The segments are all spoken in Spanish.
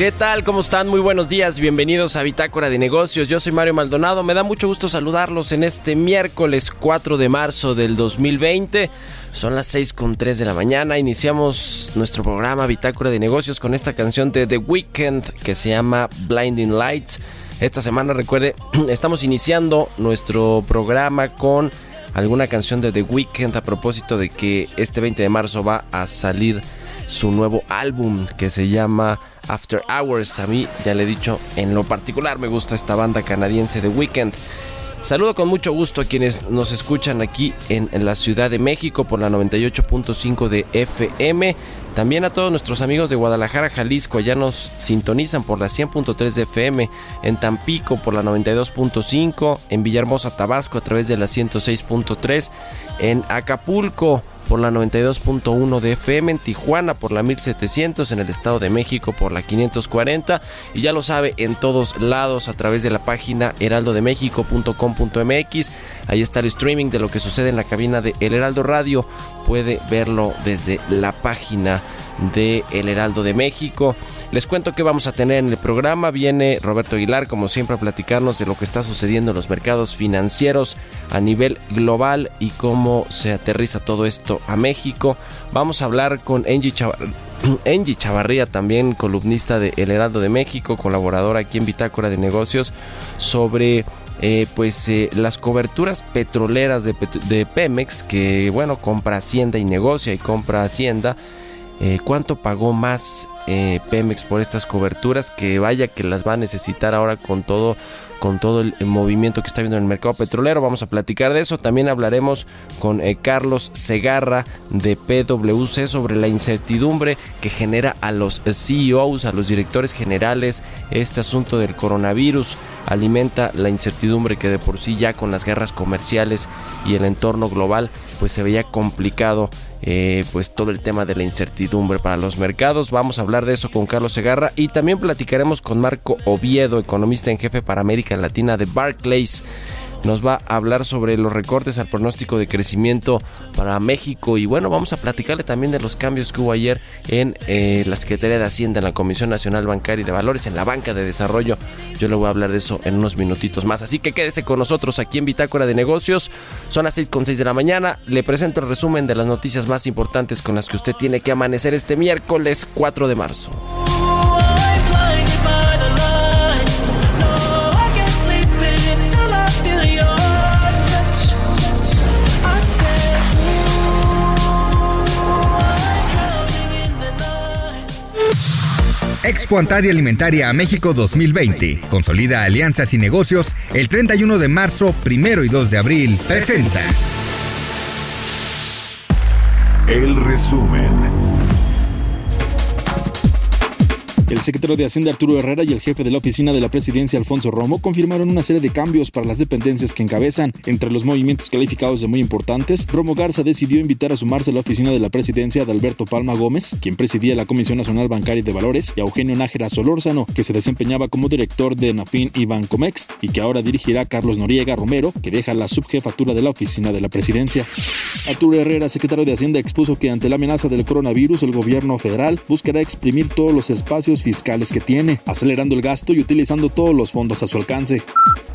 ¿Qué tal? ¿Cómo están? Muy buenos días. Bienvenidos a Bitácora de Negocios. Yo soy Mario Maldonado. Me da mucho gusto saludarlos en este miércoles 4 de marzo del 2020. Son las 6 con 3 de la mañana. Iniciamos nuestro programa Bitácora de Negocios con esta canción de The Weeknd que se llama Blinding Lights. Esta semana, recuerde, estamos iniciando nuestro programa con alguna canción de The Weeknd a propósito de que este 20 de marzo va a salir su nuevo álbum que se llama After Hours. A mí, ya le he dicho, en lo particular me gusta esta banda canadiense The Weeknd. Saludo con mucho gusto a quienes nos escuchan aquí en, la Ciudad de México por la 98.5 de FM. También a todos nuestros amigos de Guadalajara, Jalisco, allá nos sintonizan por la 100.3 de FM, en Tampico por la 92.5, en Villahermosa, Tabasco a través de la 106.3, en Acapulco por la 92.1 de FM, en Tijuana por la 1700, en el Estado de México por la 540 y ya lo sabe en todos lados a través de la página heraldodemexico.com.mx. Ahí está el streaming de lo que sucede en la cabina de El Heraldo Radio. Puede verlo desde la página de El Heraldo de México. Les cuento que vamos a tener en el programa. Viene Roberto Aguilar, como siempre, a platicarnos de lo que está sucediendo en los mercados financieros a nivel global y cómo se aterriza todo esto a México. Vamos a hablar con Angie. Angie Chavarría, también columnista de El Heraldo de México, colaboradora aquí en Bitácora de Negocios, sobre eh, pues eh, las coberturas petroleras de, de Pemex, que bueno, compra Hacienda y negocia y compra Hacienda. Eh, ¿Cuánto pagó más eh, Pemex por estas coberturas? Que vaya que las va a necesitar ahora con todo, con todo el, movimiento que está viendo en el mercado petrolero. Vamos a platicar de eso. También hablaremos con eh, Carlos Segarra de PwC sobre la incertidumbre que genera a los CEOs, a los directores generales, este asunto del coronavirus. Alimenta la incertidumbre que de por sí ya con las guerras comerciales y el entorno global pues se veía complicado eh, pues todo el tema de la incertidumbre para los mercados. Vamos a hablar de eso con Carlos Segarra y también platicaremos con Marco Oviedo, economista en jefe para América Latina de Barclays. Nos va a hablar sobre los recortes al pronóstico de crecimiento para México y bueno, vamos a platicarle también de los cambios que hubo ayer en eh, la Secretaría de Hacienda, en la Comisión Nacional Bancaria y de Valores, en la banca de desarrollo. Yo le voy a hablar de eso en unos minutitos más. Así que quédese con nosotros aquí en Bitácora de Negocios. Son las 6 con 6 de la mañana. Le presento el resumen de las noticias más importantes con las que usted tiene que amanecer este miércoles 4 de marzo. Expo Antaria Alimentaria a México 2020. Consolida alianzas y negocios el 31 de marzo, 1 y 2 de abril. Presenta. El resumen. El secretario de Hacienda Arturo Herrera y el jefe de la oficina de la presidencia Alfonso Romo confirmaron una serie de cambios para las dependencias que encabezan. Entre los movimientos calificados de muy importantes, Romo Garza decidió invitar a sumarse a la oficina de la presidencia de Alberto Palma Gómez, quien presidía la Comisión Nacional Bancaria de Valores, y a Eugenio Nájera Solórzano, que se desempeñaba como director de Nafin y Bancomex, y que ahora dirigirá a Carlos Noriega Romero, que deja la subjefatura de la oficina de la presidencia. Arturo Herrera, secretario de Hacienda, expuso que ante la amenaza del coronavirus, el gobierno federal buscará exprimir todos los espacios fiscales que tiene, acelerando el gasto y utilizando todos los fondos a su alcance.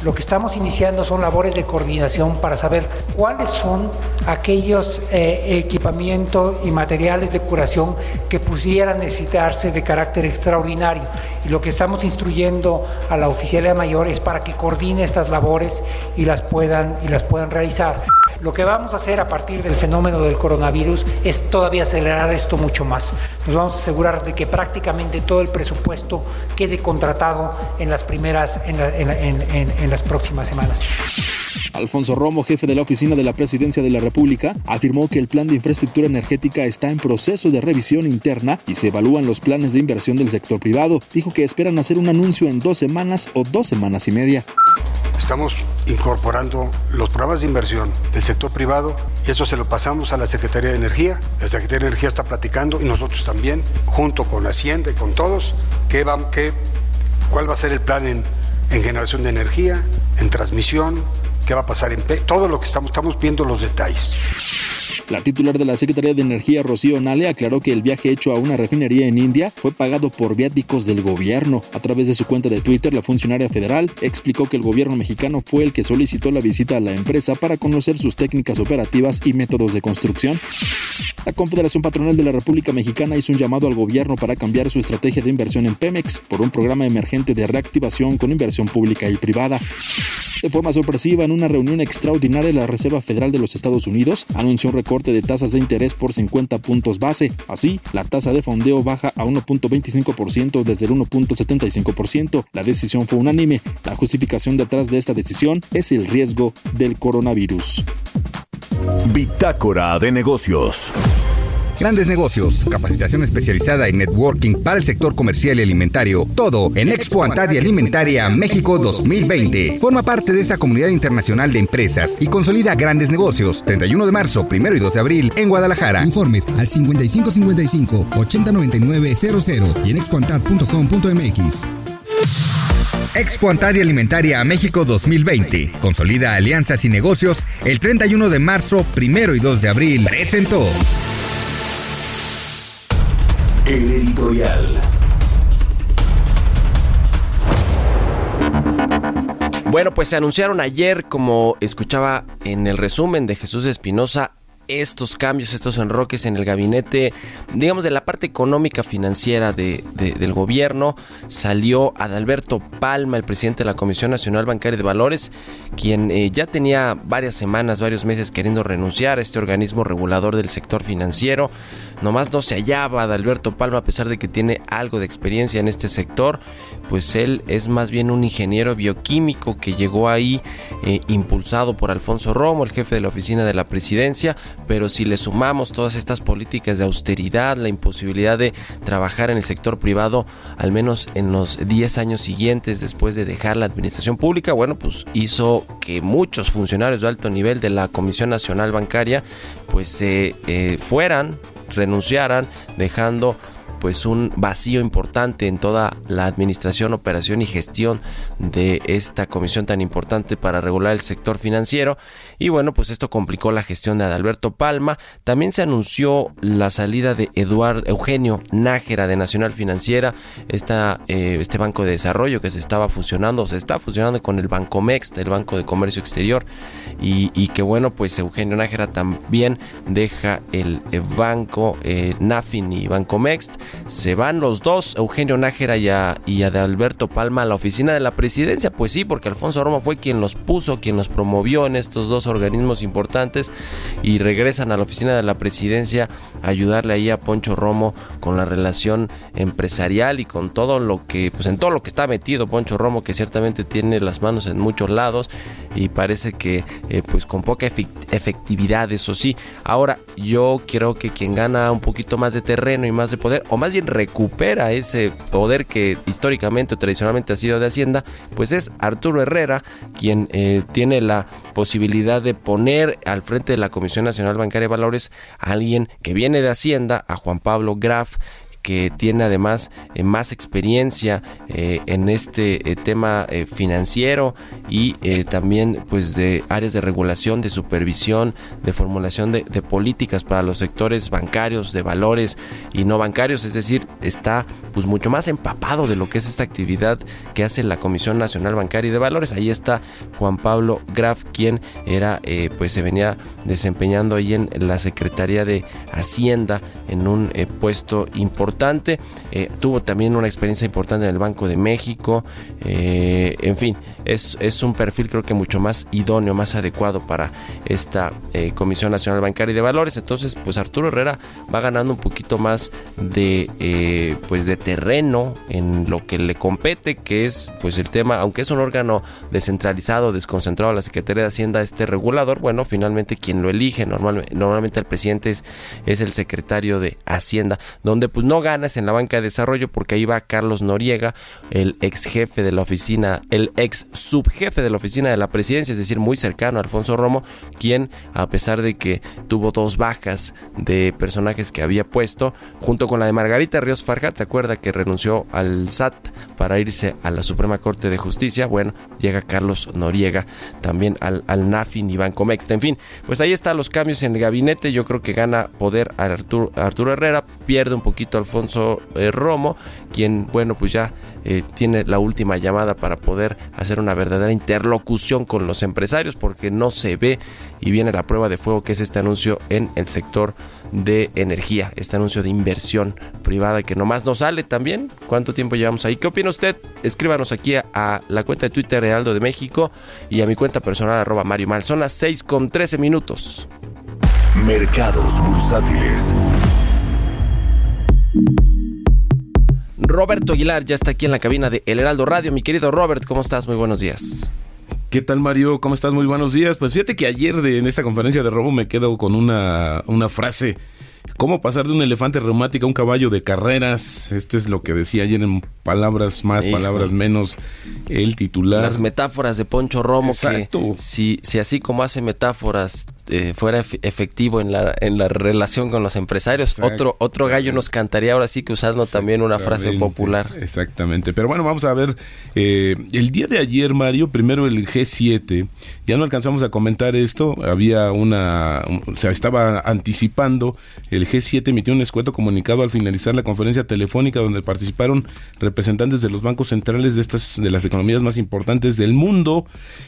Lo que estamos iniciando son labores de coordinación para saber cuáles son aquellos eh, equipamientos y materiales de curación que pudieran necesitarse de carácter extraordinario. Y lo que estamos instruyendo a la oficialía mayor es para que coordine estas labores y las puedan, y las puedan realizar. Lo que vamos a hacer a partir del fenómeno del coronavirus es todavía acelerar esto mucho más. Nos vamos a asegurar de que prácticamente todo el presupuesto quede contratado en las primeras, en, la, en, en, en las próximas semanas. Alfonso Romo, jefe de la oficina de la Presidencia de la República, afirmó que el plan de infraestructura energética está en proceso de revisión interna y se evalúan los planes de inversión del sector privado. Dijo que esperan hacer un anuncio en dos semanas o dos semanas y media. Estamos incorporando los programas de inversión del sector privado eso se lo pasamos a la Secretaría de Energía. La Secretaría de Energía está platicando y nosotros también, junto con Hacienda y con todos, qué va, qué, cuál va a ser el plan en, en generación de energía, en transmisión, qué va a pasar en todo lo que estamos, estamos viendo los detalles. La titular de la Secretaría de Energía, Rocío Nale, aclaró que el viaje hecho a una refinería en India fue pagado por viáticos del gobierno. A través de su cuenta de Twitter, la funcionaria federal explicó que el gobierno mexicano fue el que solicitó la visita a la empresa para conocer sus técnicas operativas y métodos de construcción. La Confederación Patronal de la República Mexicana hizo un llamado al gobierno para cambiar su estrategia de inversión en Pemex por un programa emergente de reactivación con inversión pública y privada. De forma sorpresiva, en una reunión extraordinaria, la Reserva Federal de los Estados Unidos anunció un recorte de tasas de interés por 50 puntos base. Así, la tasa de fondeo baja a 1.25% desde el 1.75%. La decisión fue unánime. La justificación detrás de esta decisión es el riesgo del coronavirus. Bitácora de negocios. Grandes negocios, capacitación especializada en networking para el sector comercial y alimentario. Todo en Expo Antadia Alimentaria México 2020. Forma parte de esta comunidad internacional de empresas y consolida grandes negocios. 31 de marzo, 1 y 2 de abril en Guadalajara. Informes al 5555 809900 y en expoantad.com.mx. Expo Antadia Alimentaria México 2020. Consolida alianzas y negocios el 31 de marzo, 1 y 2 de abril. Presentó. El editorial. Bueno, pues se anunciaron ayer, como escuchaba en el resumen de Jesús Espinosa, estos cambios, estos enroques en el gabinete, digamos, de la parte económica financiera de, de, del gobierno, salió Adalberto Palma, el presidente de la Comisión Nacional Bancaria de Valores, quien eh, ya tenía varias semanas, varios meses queriendo renunciar a este organismo regulador del sector financiero. Nomás no se hallaba Adalberto Palma, a pesar de que tiene algo de experiencia en este sector, pues él es más bien un ingeniero bioquímico que llegó ahí eh, impulsado por Alfonso Romo, el jefe de la oficina de la presidencia, pero si le sumamos todas estas políticas de austeridad, la imposibilidad de trabajar en el sector privado, al menos en los 10 años siguientes después de dejar la administración pública, bueno, pues hizo que muchos funcionarios de alto nivel de la Comisión Nacional Bancaria pues eh, eh, fueran, renunciaran, dejando pues un vacío importante en toda la administración, operación y gestión de esta comisión tan importante para regular el sector financiero. Y bueno, pues esto complicó la gestión de Adalberto Palma. También se anunció la salida de Eduardo Eugenio Nájera de Nacional Financiera, esta, eh, este banco de desarrollo que se estaba fusionando, se está fusionando con el Banco Mex, el Banco de Comercio Exterior. Y, que bueno, pues Eugenio Nájera también deja el, el banco eh, Nafin y Banco Mex se van los dos, Eugenio Nájera y, a, y Adalberto Palma, a la oficina de la presidencia. Pues sí, porque Alfonso Roma fue quien los puso, quien los promovió en estos dos organismos importantes y regresan a la oficina de la presidencia a ayudarle ahí a Poncho Romo con la relación empresarial y con todo lo que, pues en todo lo que está metido Poncho Romo, que ciertamente tiene las manos en muchos lados y parece que eh, pues con poca efect- efectividad, eso sí. Ahora yo creo que quien gana un poquito más de terreno y más de poder, o más bien recupera ese poder que históricamente o tradicionalmente ha sido de Hacienda, pues es Arturo Herrera, quien eh, tiene la posibilidad de poner al frente de la Comisión Nacional Bancaria de Valores a alguien que viene de Hacienda, a Juan Pablo Graf, que tiene además eh, más experiencia eh, en este eh, tema financiero y también pues de áreas de regulación, de supervisión, de formulación de políticas para los sectores bancarios, de valores y no bancarios, es decir, está pues mucho más empapado de lo que es esta actividad que hace la Comisión Nacional Bancaria y de Valores. Ahí está Juan Pablo Graf, quien era eh, pues se venía desempeñando ahí en la Secretaría de Hacienda en un eh, puesto importante. Eh, tuvo también una experiencia importante en el Banco de México. En fin, es, es un perfil creo que mucho más idóneo, más adecuado para esta Comisión Nacional Bancaria y de Valores. Entonces, pues Arturo Herrera va ganando un poquito más de pues de terreno en lo que le compete, que es pues el tema, aunque es un órgano descentralizado, desconcentrado la Secretaría de Hacienda, este regulador, bueno, finalmente quien lo elige, normalmente, el presidente es, es el secretario de Hacienda, donde pues no ganas en la banca de desarrollo porque ahí va Carlos Noriega, el ex jefe de la oficina, el ex subjefe de la oficina de la presidencia, es decir, muy cercano a Alfonso Romo, quien a pesar de que tuvo dos bajas de personajes que había puesto, junto con la de Margarita Ríos Farjat, se acuerda que renunció al SAT para irse a la Suprema Corte de Justicia, bueno, llega Carlos Noriega también al, al NAFIN y Banco Mexta, en fin, pues ahí están los cambios en el gabinete, yo creo que gana poder a Arturo, Arturo Herrera, pierde un poquito Alfonso eh, Romo, quien, bueno, pues ya eh, tiene la última llamada para poder hacer una verdadera interlocución con los empresarios, porque no se ve. Y viene la prueba de fuego que es este anuncio en el sector de energía, este anuncio de inversión privada que nomás no sale también. ¿Cuánto tiempo llevamos ahí? ¿Qué opina usted? Escríbanos aquí a, a la cuenta de Twitter de Aldo de México y a mi cuenta personal arroba Mario Mal. Son las 6 con 13 minutos. Mercados bursátiles. Roberto Aguilar ya está aquí en la cabina de El Heraldo Radio. Mi querido Robert, ¿cómo estás? Muy buenos días. ¿Qué tal Mario? ¿Cómo estás? Muy buenos días. Pues fíjate que ayer de, en esta conferencia de Robo me quedo con una, una frase. ¿Cómo pasar de un elefante reumático a un caballo de carreras? Este es lo que decía ayer en palabras más, palabras menos, el titular. Las metáforas de Poncho Romo, Exacto. que si, si así como hace metáforas eh, fuera ef- efectivo en la, en la relación con los empresarios, otro, otro gallo nos cantaría ahora sí que usando también una frase popular. Exactamente. Pero bueno, vamos a ver. eh, el día de ayer, Mario, primero el G7. Ya no alcanzamos a comentar esto. Había una. un- se estaba anticipando. El G7 emitió un escueto comunicado al finalizar la conferencia telefónica donde participaron representantes de los bancos centrales de estas de las economías más importantes del mundo.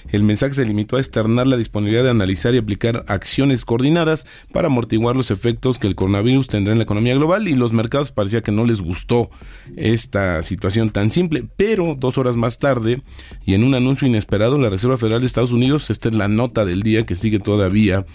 El mensaje se limitó a externar la disponibilidad de analizar y aplicar acciones coordinadas para amortiguar los efectos que el coronavirus tendrá en la economía global y los mercados parecía que no les gustó esta situación tan simple, pero dos horas más tarde y en un anuncio inesperado la Reserva Federal de Estados Unidos, esta es la nota del día que sigue todavía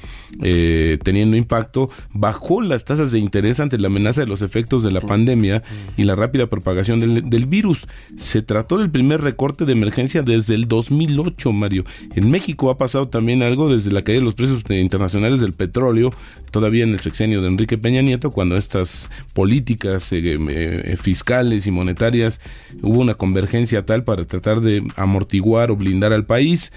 eh, teniendo impacto, bajó las tasas de interés ante la amenaza de los efectos de la pandemia y la rápida propagación del, virus. Se trató del primer recorte de emergencia desde el 2008, Mario. En México ha pasado también algo desde la caída de los precios internacionales del petróleo, todavía en el sexenio de Enrique Peña Nieto, cuando estas políticas eh, eh, fiscales y monetarias hubo una convergencia tal para tratar de amortiguar o blindar al país.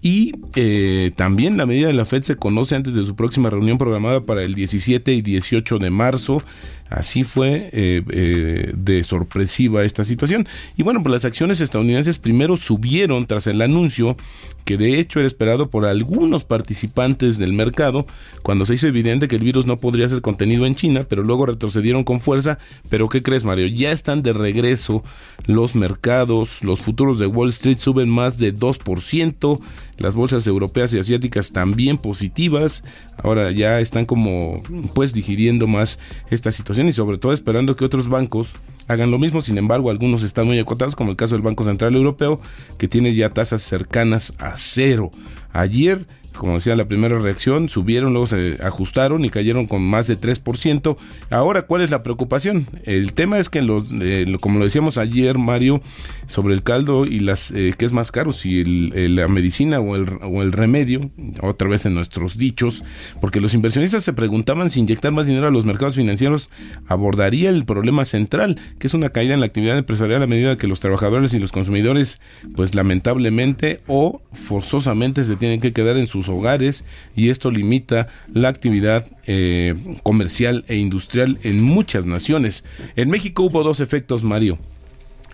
Y eh, también la medida de la Fed se conoce antes de su próxima reunión programada para el 17 y 18 de marzo. Así fue eh, eh, de sorpresiva esta situación. Y bueno, pues las acciones estadounidenses primero subieron tras el anuncio que de hecho era esperado por algunos participantes del mercado cuando se hizo evidente que el virus no podría ser contenido en China, pero luego retrocedieron con fuerza. Pero ¿qué crees, Mario? Ya están de regreso los mercados, los futuros de Wall Street suben más de 2%, las bolsas europeas y asiáticas también positivas. Ahora ya están como pues digiriendo más esta situación y sobre todo esperando que otros bancos hagan lo mismo. Sin embargo, algunos están muy acotados, como el caso del Banco Central Europeo, que tiene ya tasas cercanas a cero. Ayer como decía la primera reacción, subieron, luego se ajustaron y cayeron con más de 3%. Ahora, ¿cuál es la preocupación? El tema es que, los, eh, como lo decíamos ayer, Mario, sobre el caldo y las eh, qué es más caro, si la medicina o el, o el remedio, otra vez en nuestros dichos, porque los inversionistas se preguntaban si inyectar más dinero a los mercados financieros abordaría el problema central, que es una caída en la actividad empresarial a medida que los trabajadores y los consumidores, pues lamentablemente o forzosamente se tienen que quedar en sus hogares y esto limita la actividad eh, comercial e industrial en muchas naciones. En México hubo dos efectos, Mario.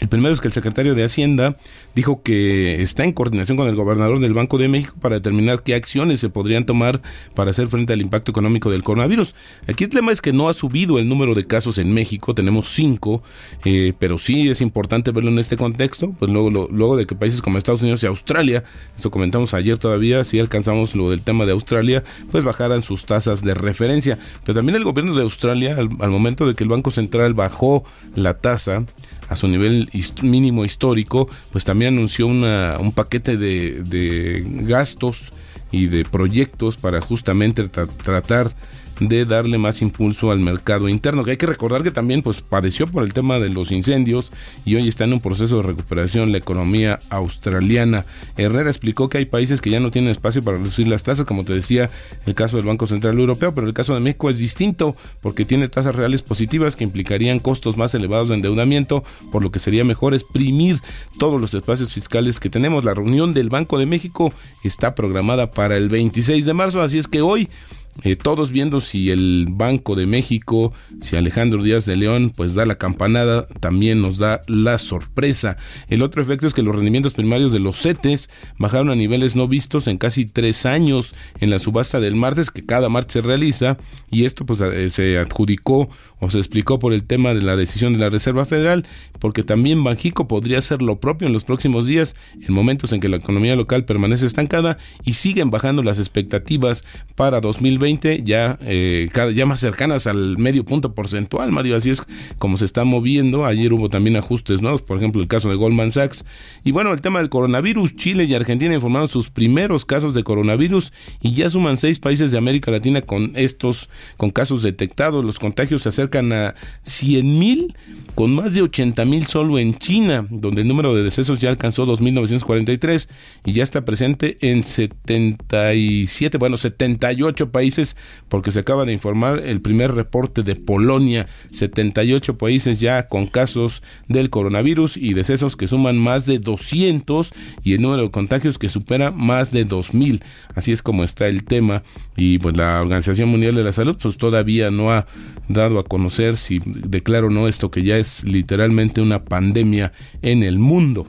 El primero es que el secretario de Hacienda dijo que está en coordinación con el gobernador del Banco de México para determinar qué acciones se podrían tomar para hacer frente al impacto económico del coronavirus. Aquí el tema es que no ha subido el número de casos en México, tenemos cinco, eh, pero sí es importante verlo en este contexto, pues luego, luego de que países como Estados Unidos y Australia, esto comentamos ayer todavía, si alcanzamos lo del tema de Australia, pues bajaran sus tasas de referencia. Pero también el gobierno de Australia, al, al momento de que el Banco Central bajó la tasa, a su nivel hist- mínimo histórico, pues también anunció una, un paquete de, de gastos y de proyectos para justamente tra- tratar de darle más impulso al mercado interno, que hay que recordar que también pues padeció por el tema de los incendios y hoy está en un proceso de recuperación la economía australiana. Herrera explicó que hay países que ya no tienen espacio para reducir las tasas, como te decía, el caso del Banco Central Europeo, pero el caso de México es distinto porque tiene tasas reales positivas que implicarían costos más elevados de endeudamiento, por lo que sería mejor exprimir todos los espacios fiscales que tenemos. La reunión del Banco de México está programada para el 26 de marzo, así es que hoy eh, todos viendo si el Banco de México, si Alejandro Díaz de León, pues da la campanada, también nos da la sorpresa. El otro efecto es que los rendimientos primarios de los CETES bajaron a niveles no vistos en casi tres años en la subasta del martes, que cada martes se realiza, y esto pues eh, se adjudicó o se explicó por el tema de la decisión de la Reserva Federal, porque también Banjico podría hacer lo propio en los próximos días, en momentos en que la economía local permanece estancada y siguen bajando las expectativas para 2020, ya, eh, cada, ya más cercanas al medio punto porcentual, Mario. Así es como se está moviendo. Ayer hubo también ajustes nuevos, por ejemplo, el caso de Goldman Sachs. Y bueno, el tema del coronavirus, Chile y Argentina informaron sus primeros casos de coronavirus y ya suman seis países de América Latina con estos, con casos detectados. Los contagios se acercan a 100 mil, con más de 80 mil solo en China, donde el número de decesos ya alcanzó 2.943 y ya está presente en 77, bueno, 78 países, porque se acaba de informar el primer reporte de Polonia, 78 países ya con casos del coronavirus y decesos que suman más de 200 y el número de contagios que supera más de 2.000. Así es como está el tema y pues la Organización Mundial de la Salud pues todavía no ha dado a conocer si declara o no esto que ya es literalmente una pandemia en el mundo.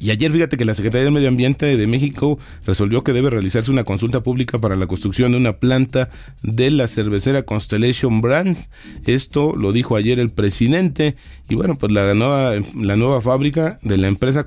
Y ayer fíjate que la Secretaría del Medio Ambiente de México resolvió que debe realizarse una consulta pública para la construcción de una planta de la cervecera Constellation Brands. Esto lo dijo ayer el presidente. Y bueno, pues la nueva, la nueva fábrica de la empresa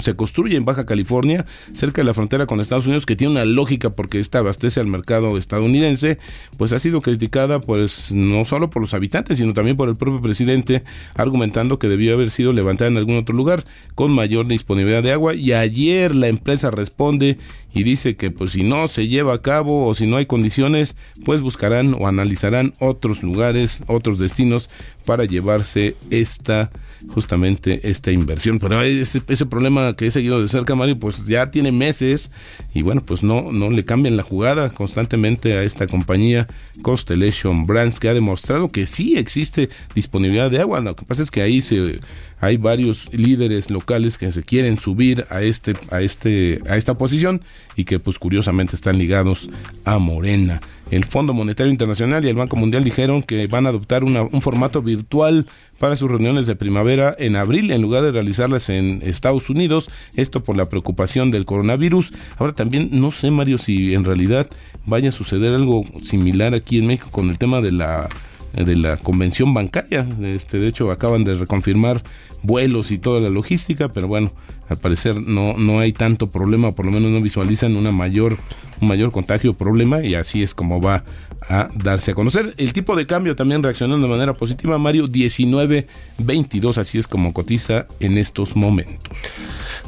se construye en Baja California, cerca de la frontera con Estados Unidos, que tiene una lógica porque esta abastece al mercado estadounidense. Pues ha sido criticada pues no solo por los habitantes, sino también por el propio presidente, argumentando que debió haber sido levantada en algún otro lugar con mayor disponibilidad de agua y ayer la empresa responde y dice que pues si no se lleva a cabo o si no hay condiciones pues buscarán o analizarán otros lugares, otros destinos para llevarse esta justamente esta inversión. Pero ese, ese problema que he seguido de cerca, Mario, pues ya tiene meses y bueno, pues no, no le cambian la jugada constantemente a esta compañía Constellation Brands que ha demostrado que sí existe disponibilidad de agua. Lo que pasa es que ahí se hay varios líderes locales que se quieren subir a este a este a esta posición y que pues curiosamente están ligados a Morena. El Fondo Monetario Internacional y el Banco Mundial dijeron que van a adoptar una- un formato virtual para sus reuniones de primavera en abril en lugar de realizarlas en Estados Unidos, esto por la preocupación del coronavirus. Ahora también no sé Mario si en realidad vaya a suceder algo similar aquí en México con el tema de la de la convención bancaria. Este, de hecho, acaban de reconfirmar vuelos y toda la logística, pero bueno, al parecer no, no hay tanto problema, por lo menos no visualizan una mayor un mayor contagio o problema y así es como va a darse a conocer. El tipo de cambio también reaccionando de manera positiva, Mario, 19.22, así es como cotiza en estos momentos.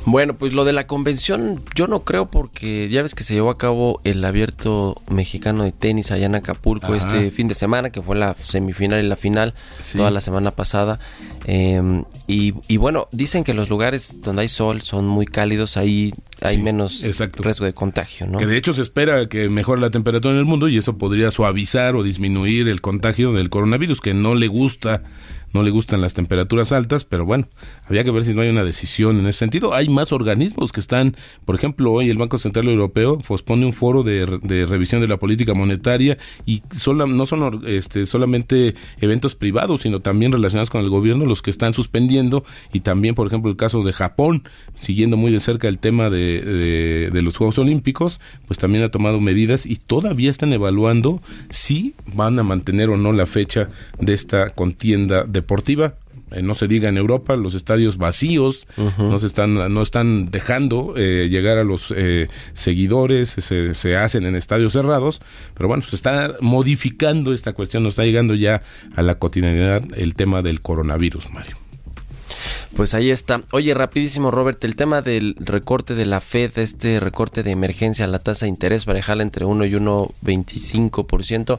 Bueno, pues lo de la convención yo no creo porque ya ves que se llevó a cabo el abierto mexicano de tenis allá en Acapulco Ajá. este fin de semana, que fue la semifinal y la final Sí. toda la semana pasada. Eh, y, y bueno, dicen que los lugares donde hay sol son muy cálidos, ahí hay Sí, menos exacto. riesgo de contagio, ¿no? Que de hecho se espera que mejore la temperatura en el mundo y eso podría suavizar o disminuir el contagio del coronavirus, que no le gusta, no le gustan las temperaturas altas, pero bueno, había que ver si no hay una decisión en ese sentido. Hay más organismos que están, por ejemplo, hoy el Banco Central Europeo pospone un foro de, de revisión de la política monetaria y sola- no son este, solamente eventos privados, sino también relacionados con el gobierno los que están suspendiendo y también, por ejemplo, el caso de Japón, siguiendo muy de cerca el tema de los Juegos Olímpicos, pues también ha tomado medidas y todavía están evaluando si van a mantener o no la fecha de esta contienda deportiva. Eh, no se diga en Europa, los estadios vacíos no se están no están dejando eh, llegar a los eh, seguidores, se, se hacen en estadios cerrados, pero bueno, se está modificando esta cuestión, nos está llegando ya a la cotidianidad el tema del coronavirus, Mario. Pues ahí está. Oye, rapidísimo, Robert, el tema del recorte de la Fed, este recorte de emergencia a la tasa de interés para dejarla entre 1 y 1.25%.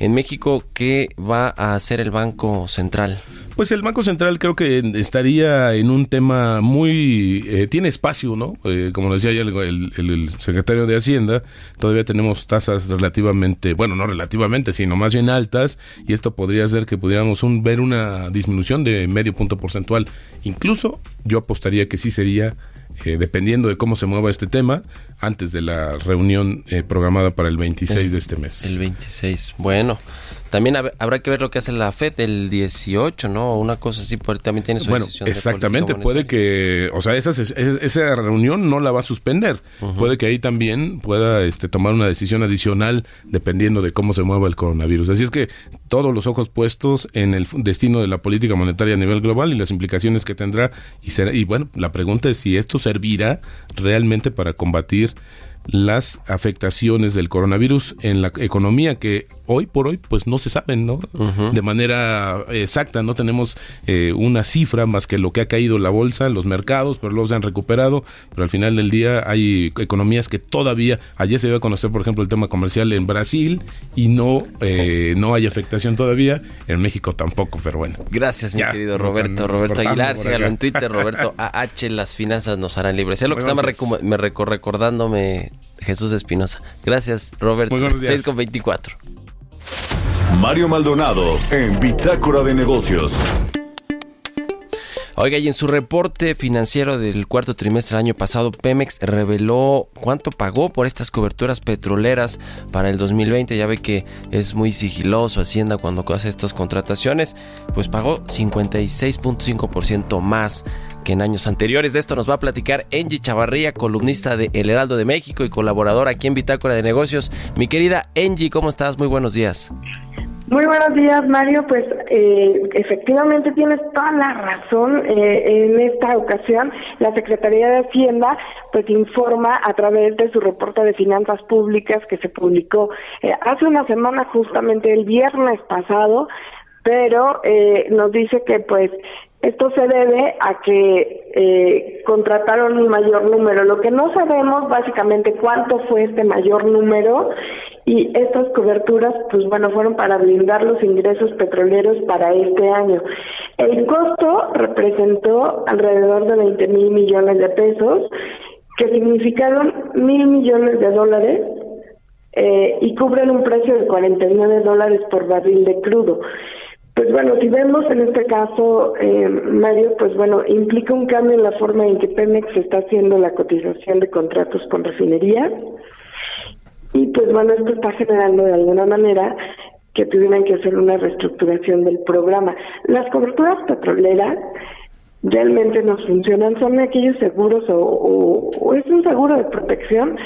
En México, ¿qué va a hacer el Banco Central? Pues el Banco Central creo que estaría en un tema muy... eh, tiene espacio, ¿no? Eh, como decía ya el, secretario de Hacienda, todavía tenemos tasas relativamente, bueno, no relativamente, sino más bien altas, y esto podría hacer que pudiéramos un- ver una disminución de medio punto porcentual. Incluso yo apostaría que sí sería, eh, dependiendo de cómo se mueva este tema, antes de la reunión eh, programada para el 26 de este mes. El 26. Bueno, también hab- habrá que ver lo que hace la Fed el 18, ¿no? Una cosa así, también tiene su Bueno, de exactamente, puede que, o sea, esa, esa reunión no la va a suspender. Puede que ahí también pueda este, tomar una decisión adicional dependiendo de cómo se mueva el coronavirus. Así es que todos los ojos puestos en el destino de la política monetaria a nivel global y las implicaciones que tendrá. Y, será, y bueno, la pregunta es si esto servirá realmente para combatir las afectaciones del coronavirus en la economía que hoy por hoy pues no se saben no de manera exacta no tenemos eh, una cifra más que lo que ha caído la bolsa los mercados pero luego se han recuperado pero al final del día hay economías que todavía ayer se dio a conocer por ejemplo el tema comercial en Brasil y no eh, no hay afectación todavía en México tampoco pero bueno. Gracias, mi Ya, querido Roberto. Roberto Aguilar, sígalo en Twitter, Roberto AH, las finanzas nos harán libres. Es lo que está me, buenos recu- me reco- recordándome Jesús Espinosa. Gracias, Roberto. Muy buenos días. 6 con 24. Mario Maldonado en Bitácora de Negocios. Oiga, y en su reporte financiero del cuarto trimestre del año pasado, Pemex reveló cuánto pagó por estas coberturas petroleras para el 2020. Ya ve que es muy sigiloso Hacienda cuando hace estas contrataciones. Pues pagó 56.5% más que en años anteriores. De esto nos va a platicar Angie Chavarría, columnista de El Heraldo de México y colaboradora aquí en Bitácora de Negocios. Mi querida Angie, ¿cómo estás? Muy buenos días. Muy buenos días, Mario. Pues eh, efectivamente tienes toda la razón. Eh, en esta ocasión, la Secretaría de Hacienda pues informa a través de su reporte de finanzas públicas que se publicó eh, hace una semana, justamente el viernes pasado, pero eh, nos dice que pues esto se debe a que eh, contrataron un mayor número. Lo que no sabemos básicamente cuánto fue este mayor número y estas coberturas, pues bueno, fueron para blindar los ingresos petroleros para este año. El costo representó alrededor de 20 mil millones de pesos, que significaron mil millones de dólares eh, y cubren un precio de 49 dólares por barril de crudo. Pues bueno, si vemos en este caso, eh, Mario, pues bueno, implica un cambio en la forma en que Pemex está haciendo la cotización de contratos con refinería. Y pues bueno, esto está generando de alguna manera que tuvieran que hacer una reestructuración del programa. Las coberturas petroleras realmente nos funcionan, son aquellos seguros o es un seguro de protección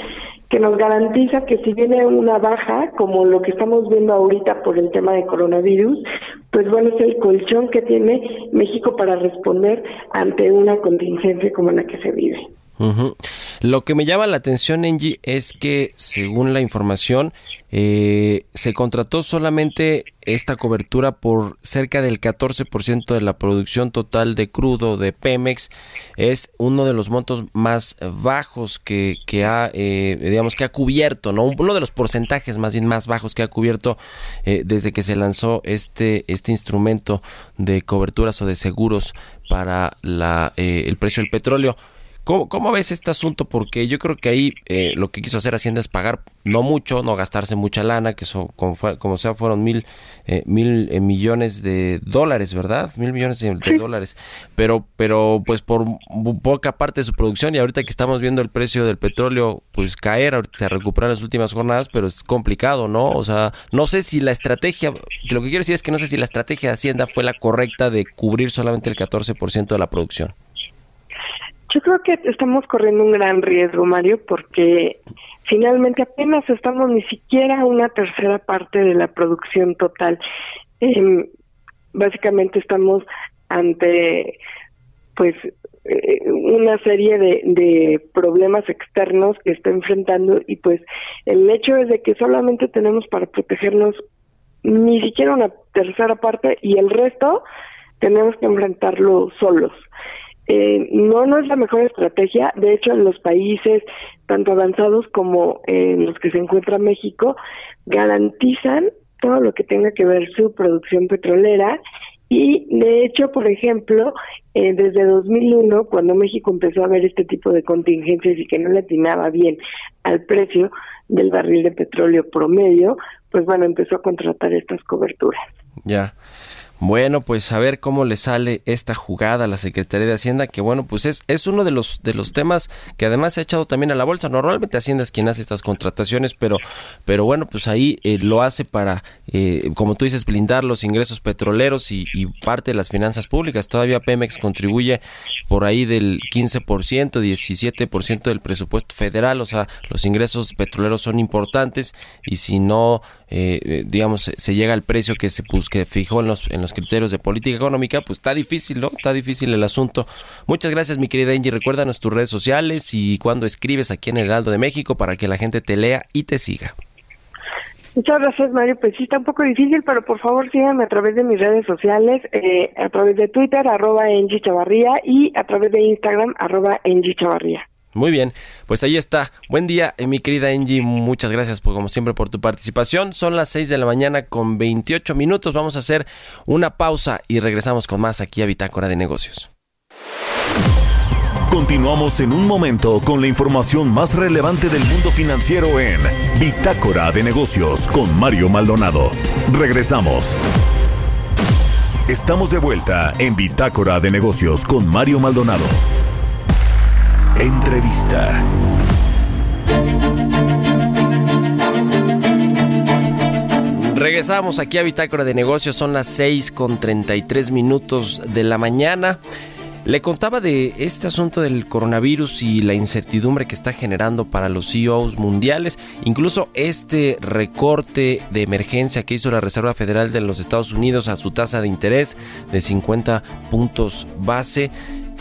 que nos garantiza que si viene una baja, como lo que estamos viendo ahorita por el tema de coronavirus, pues bueno, es el colchón que tiene México para responder ante una contingencia como la que se vive. Ujú. Lo que me llama la atención, Engie, es que según la información, eh, se contrató solamente esta cobertura por cerca del 14% de la producción total de crudo de Pemex. Es uno de los montos más bajos que, que ha, eh, digamos, que ha cubierto, ¿no? Uno de los porcentajes más bien más bajos que ha cubierto eh, desde que se lanzó este, este instrumento de coberturas o de seguros para la, eh, el precio del petróleo. ¿Cómo, ¿Cómo, ves este asunto? Porque yo creo que ahí eh, lo que quiso hacer Hacienda es pagar no mucho, no gastarse mucha lana, que son, como, fue, como sea fueron mil, eh, mil eh, millones de dólares, ¿verdad? Mil millones de, de, dólares. Pero, pero pues por poca parte de su producción y ahorita que estamos viendo el precio del petróleo pues caer, ahorita se recupera en las últimas jornadas, pero es complicado, ¿no? O sea, no sé si la estrategia, lo que quiero decir es que no sé si la estrategia de Hacienda fue la correcta de cubrir solamente el 14% de la producción. Yo creo que estamos corriendo un gran riesgo, Mario, porque finalmente apenas estamos ni siquiera una tercera parte de la producción total. Eh, básicamente estamos ante, pues, eh, una serie de, de problemas externos que está enfrentando y pues el hecho es de que solamente tenemos para protegernos ni siquiera una tercera parte y el resto tenemos que enfrentarlo solos. Eh, no, no es la mejor estrategia. De hecho, en los países tanto avanzados como en los que se encuentra México, garantizan todo lo que tenga que ver su producción petrolera. Y de hecho, por ejemplo, eh, desde 2001, cuando México empezó a ver este tipo de contingencias y que no le atinaba bien al precio del barril de petróleo promedio, pues bueno, empezó a contratar estas coberturas. Ya. Bueno, pues a ver cómo le sale esta jugada a la Secretaría de Hacienda, que bueno, pues es, es uno de los, de los temas que además se ha echado también a la bolsa. Normalmente Hacienda es quien hace estas contrataciones, pero, pero bueno, pues ahí eh, lo hace para, eh, como tú dices, blindar los ingresos petroleros y, y, parte de las finanzas públicas. Todavía Pemex contribuye por ahí del 15%, 17% del presupuesto federal, o sea, los ingresos petroleros son importantes y si no eh, digamos, se llega al precio que se pues, que fijó en los, en los criterios de política económica, pues está difícil, ¿no? Está difícil el asunto. Muchas gracias, mi querida Angie. Recuérdanos tus redes sociales y cuando escribes aquí en el Heraldo de México para que la gente te lea y te siga. Muchas gracias, Mario. Pues sí, está un poco difícil, pero por favor síganme a través de mis redes sociales, eh, a través de Twitter, arroba Angie Chavarría, y a través de Instagram, arroba Angie Chavarría. Muy bien, pues ahí está. Buen día, eh, mi querida Angie. Muchas gracias, por, como siempre, por tu participación. Son las 6 de la mañana con 28 minutos. Vamos a hacer una pausa y regresamos con más aquí a Bitácora de Negocios. Continuamos en un momento con la información más relevante del mundo financiero en Bitácora de Negocios con Mario Maldonado. Regresamos. Estamos de vuelta en Bitácora de Negocios con Mario Maldonado. Entrevista. Regresamos aquí a Bitácora de Negocios, son las 6 con 33 minutos de la mañana. Le contaba de este asunto del coronavirus y la incertidumbre que está generando para los CEOs mundiales, incluso este recorte de emergencia que hizo la Reserva Federal de los Estados Unidos a su tasa de interés de 50 puntos base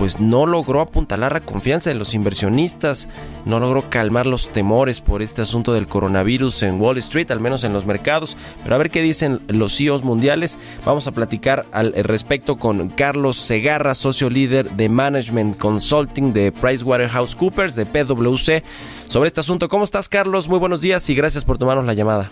pues no logró apuntalar la confianza de los inversionistas, no logró calmar los temores por este asunto del coronavirus en Wall Street, al menos en los mercados. Pero a ver qué dicen los CEOs mundiales. Vamos a platicar al respecto con Carlos Segarra, socio líder de Management Consulting de PricewaterhouseCoopers, de PwC, sobre este asunto. ¿Cómo estás, Carlos? Muy buenos días y gracias por tomarnos la llamada.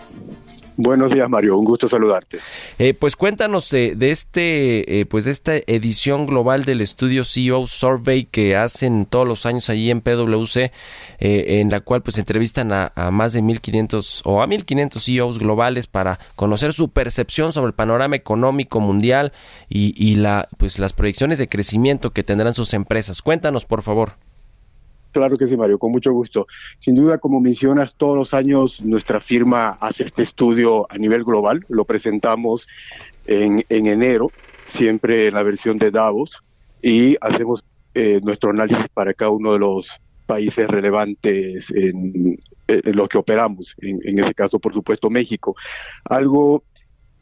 Buenos días, Mario. Un gusto saludarte. Eh, pues cuéntanos de, de este, eh, pues de esta edición global del estudio CEO Survey que hacen todos los años allí en PwC, eh, en la cual pues entrevistan a, a, más de 1.500 o a 1.500 CEOs globales para conocer su percepción sobre el panorama económico mundial y, y la, pues las proyecciones de crecimiento que tendrán sus empresas. Cuéntanos, por favor. Claro que sí, Mario, con mucho gusto. Sin duda, como mencionas, todos los años nuestra firma hace este estudio a nivel global. Lo presentamos en, en enero, siempre en la versión de Davos, y hacemos eh, nuestro análisis para cada uno de los países relevantes en, en los que operamos, en, en este caso, por supuesto, México. Algo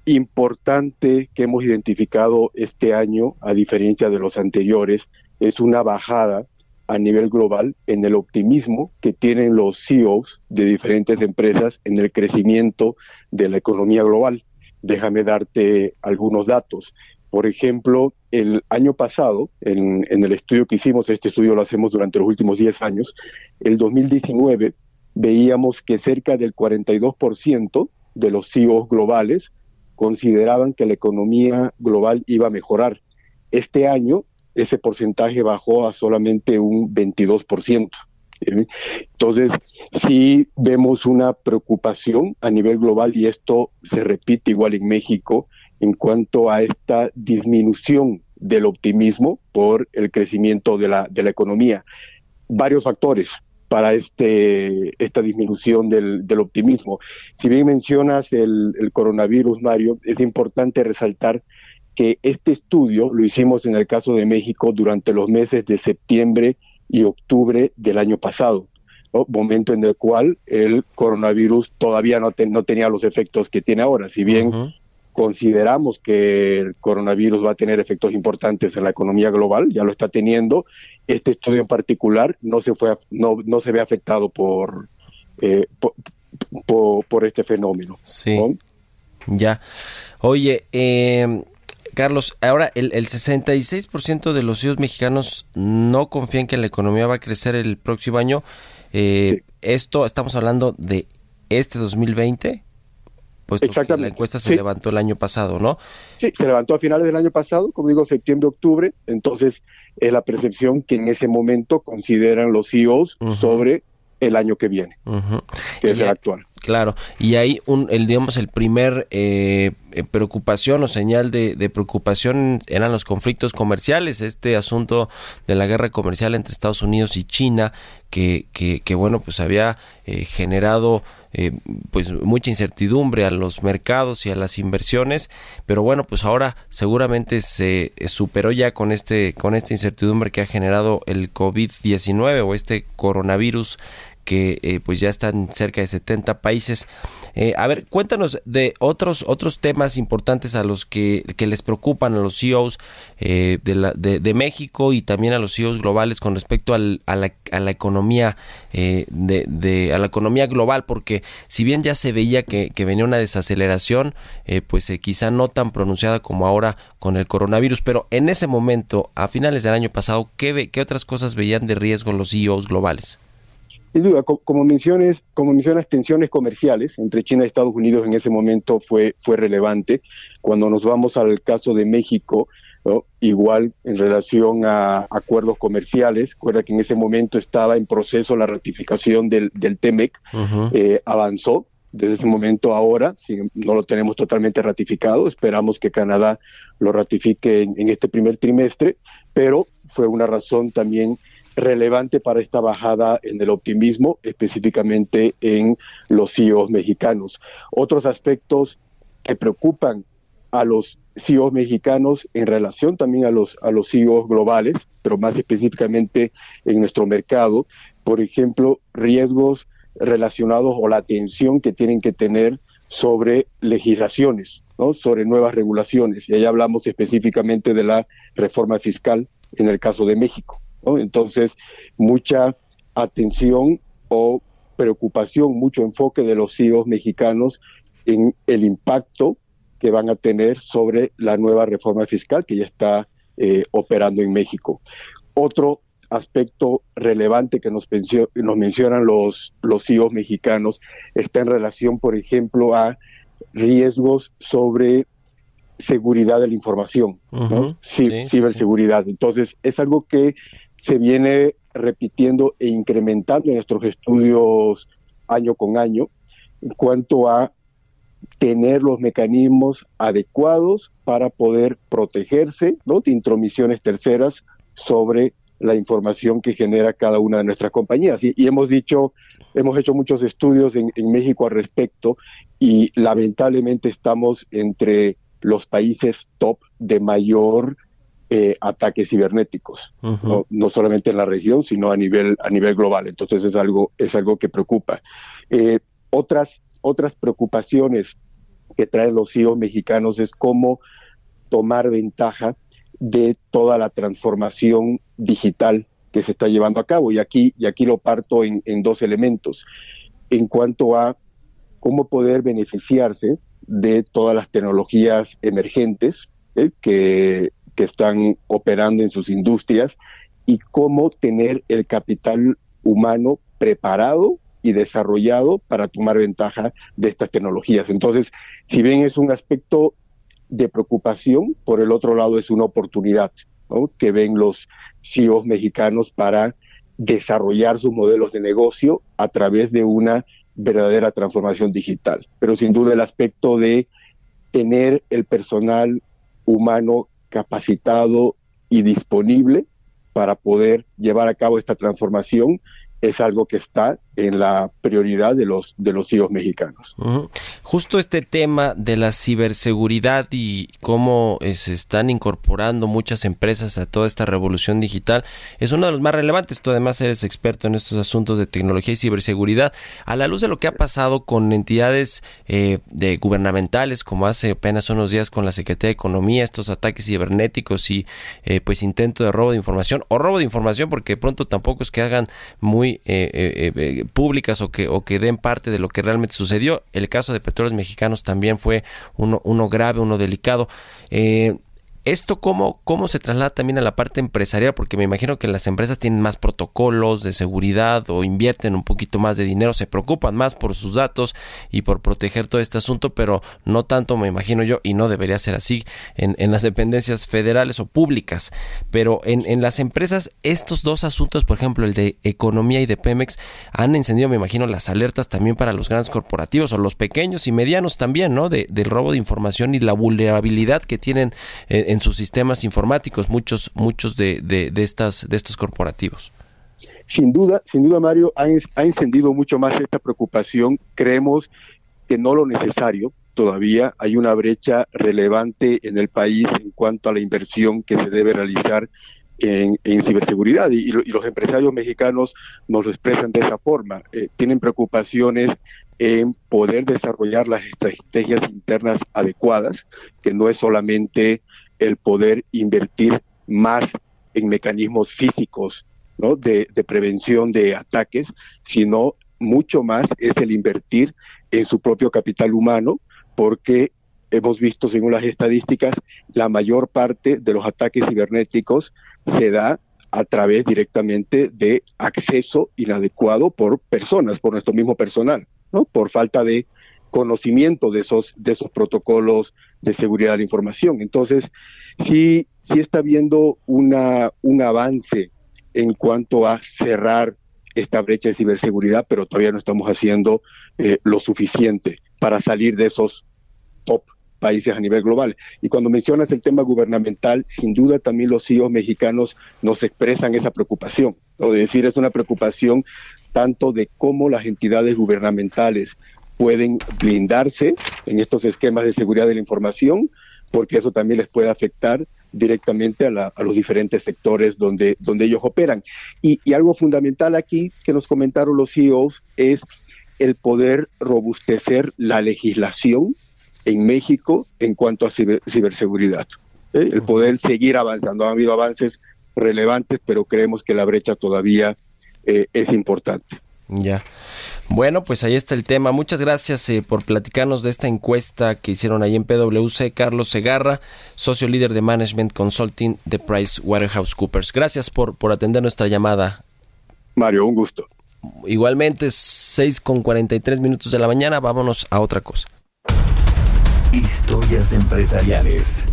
importante que hemos identificado este año, a diferencia de los anteriores, es una bajada a nivel global en el optimismo que tienen los CEOs de diferentes empresas en el crecimiento de la economía global. Déjame darte algunos datos. Por ejemplo, el año pasado, en, en, el estudio que hicimos, este estudio lo hacemos durante los últimos 10 años, el 2019 veíamos que cerca del 42% de los CEOs globales consideraban que la economía global iba a mejorar. Este año ese porcentaje bajó a solamente un 22%. Entonces, sí vemos una preocupación a nivel global y esto se repite igual en México en cuanto a esta disminución del optimismo por el crecimiento de la, de la economía. Varios factores para este, esta disminución del, del optimismo. Si bien mencionas el, el coronavirus, Mario, es importante resaltar que este estudio lo hicimos en el caso de México durante los meses de septiembre y octubre del año pasado, ¿no? momento en el cual el coronavirus todavía no, te, no, tenía los efectos que tiene ahora. Si bien uh -huh. consideramos que el coronavirus va a tener efectos importantes en la economía global, ya lo está teniendo, este estudio en particular no se, fue, no, no se ve afectado por, eh, por, por, por, este fenómeno. Sí. ¿no? Ya. Oye, eh Carlos, ahora el, el 66% de los CEOs mexicanos no confían que la economía va a crecer el próximo año. Eh, sí. Esto estamos hablando de este 2020, puesto que la encuesta se sí. levantó el año pasado, ¿no? Sí, se levantó a finales del año pasado, como digo, septiembre, octubre. Entonces, es la percepción que en ese momento consideran los CEOs uh -huh. sobre el año que viene, uh -huh. que es el actual. Claro, y ahí un, el, digamos, el primer eh, preocupación o señal de, preocupación eran los conflictos comerciales, este asunto de la guerra comercial entre Estados Unidos y China, que, que, que bueno, pues había eh, generado eh, pues mucha incertidumbre a los mercados y a las inversiones, pero bueno, pues ahora seguramente se superó ya con este con esta incertidumbre que ha generado el COVID-19 o este coronavirus que eh, pues ya están cerca de 70 países. Eh, a ver, cuéntanos de otros otros temas importantes a los que, que les preocupan a los CEOs eh, de, México y también a los CEOs globales con respecto al, a, la, a, la, economía de, a la economía global, porque si bien ya se veía que, que venía una desaceleración, pues quizá no tan pronunciada como ahora con el coronavirus, pero en ese momento, a finales del año pasado, ¿qué, qué otras cosas veían de riesgo los CEOs globales? Sin duda, como menciones, como mencionas, tensiones comerciales entre China y Estados Unidos en ese momento fue, fue relevante. Cuando nos vamos al caso de México, ¿no? igual en relación a acuerdos comerciales, recuerda que en ese momento estaba en proceso la ratificación del, del TEMEC, uh -huh. eh, avanzó. Desde ese momento ahora, si no lo tenemos totalmente ratificado, esperamos que Canadá lo ratifique en, en este primer trimestre, pero fue una razón también relevante para esta bajada en el optimismo, específicamente en los CEOs mexicanos. Otros aspectos que preocupan a los CEOs mexicanos en relación también a los, a los CEOs globales, pero más específicamente en nuestro mercado, por ejemplo, riesgos relacionados o la atención que tienen que tener sobre legislaciones, ¿no? sobre nuevas regulaciones. Y ahí hablamos específicamente de la reforma fiscal en el caso de México. ¿No? Entonces, mucha atención o preocupación, mucho enfoque de los CEOs mexicanos en el impacto que van a tener sobre la nueva reforma fiscal que ya está eh, operando en México. Otro aspecto relevante que nos, nos mencionan los, los CEOs mexicanos está en relación, por ejemplo, a riesgos sobre seguridad de la información, uh -huh. ¿no? sí, sí, ciberseguridad. Sí. Entonces, es algo que se viene repitiendo e incrementando en nuestros estudios año con año en cuanto a tener los mecanismos adecuados para poder protegerse ¿no? de intromisiones terceras sobre la información que genera cada una de nuestras compañías. Y, hemos dicho, hemos hecho muchos estudios en, en, México al respecto y lamentablemente estamos entre los países top de mayor eh, ataques cibernéticos, uh -huh. ¿no? no, solamente en la región, sino a nivel, a nivel global. Entonces es algo, es algo que preocupa. Eh, otras, otras preocupaciones que traen los CEOs mexicanos es cómo tomar ventaja de toda la transformación digital que se está llevando a cabo. Y aquí, y aquí lo parto en, en dos elementos. En cuanto a cómo poder beneficiarse de todas las tecnologías emergentes ¿eh? que, que están operando en sus industrias y cómo tener el capital humano preparado y desarrollado para tomar ventaja de estas tecnologías. Entonces, si bien es un aspecto de preocupación, por el otro lado es una oportunidad que ven los CEOs mexicanos para desarrollar sus modelos de negocio a través de una verdadera transformación digital. Pero sin duda el aspecto de tener el personal humano capacitado y disponible para poder llevar a cabo esta transformación es algo que está en la prioridad de los de los CEOs mexicanos. Justo este tema de la ciberseguridad y cómo eh, se están incorporando muchas empresas a toda esta revolución digital es uno de los más relevantes. Tú además eres experto en estos asuntos de tecnología y ciberseguridad. A la luz de lo que ha pasado con entidades eh, de gubernamentales, como hace apenas unos días con la Secretaría de Economía, estos ataques cibernéticos y eh, pues intento de robo de información o robo de información, porque de pronto tampoco es que hagan muy eh, eh, eh, públicas o que, o que den parte de lo que realmente sucedió. El caso de Petróleos Mexicanos también fue uno, uno grave, uno delicado. Eh, ¿Esto cómo, cómo se traslada también a la parte empresarial? Porque me imagino que las empresas tienen más protocolos de seguridad o invierten un poquito más de dinero, se preocupan más por sus datos y por proteger todo este asunto, pero no tanto me imagino yo, y no debería ser así en, en las dependencias federales o públicas. Pero en, en las empresas, estos dos asuntos, por ejemplo, el de economía y de Pemex, han encendido, me imagino, las alertas también para los grandes corporativos o los pequeños y medianos también, ¿no? De, del robo de información y la vulnerabilidad que tienen eh, en sus sistemas informáticos muchos muchos de, de, estas de estos corporativos. Sin duda, sin duda, Mario, ha, en- ha encendido mucho más esta preocupación. Creemos que no lo necesario. Todavía hay una brecha relevante en el país en cuanto a la inversión que se debe realizar en, en ciberseguridad y, y los empresarios mexicanos nos lo expresan de esa forma. Eh, tienen preocupaciones en poder desarrollar las estrategias internas adecuadas, que no es solamente el poder invertir más en mecanismos físicos ¿no? de, prevención de ataques, sino mucho más es el invertir en su propio capital humano, porque hemos visto, según las estadísticas, la mayor parte de los ataques cibernéticos se da a través directamente de acceso inadecuado por personas, por nuestro mismo personal, ¿no? Por falta de conocimiento de esos, de esos protocolos de seguridad de la información. Entonces, sí, sí está habiendo una, un avance en cuanto a cerrar esta brecha de ciberseguridad, pero todavía no estamos haciendo eh, lo suficiente para salir de esos top países a nivel global. Y cuando mencionas el tema gubernamental, sin duda también los CEOs mexicanos nos expresan esa preocupación, de decir, es una preocupación tanto de cómo las entidades gubernamentales pueden blindarse en estos esquemas de seguridad de la información, porque eso también les puede afectar directamente a, la, a los diferentes sectores donde, donde ellos operan. Y, y, algo fundamental aquí que nos comentaron los CEOs es el poder robustecer la legislación en México en cuanto a ciber, ciberseguridad. ¿eh? El poder seguir avanzando. Han habido avances relevantes, pero creemos que la brecha todavía eh, es importante. Ya. Bueno, pues ahí está el tema. Muchas gracias eh, por platicarnos de esta encuesta que hicieron ahí en PwC. Carlos Segarra, socio líder de Management Consulting de Price Waterhouse Coopers. Gracias por, por atender nuestra llamada. Mario, un gusto. Igualmente, 6 con 43 minutos de la mañana. Vámonos a otra cosa. Historias empresariales.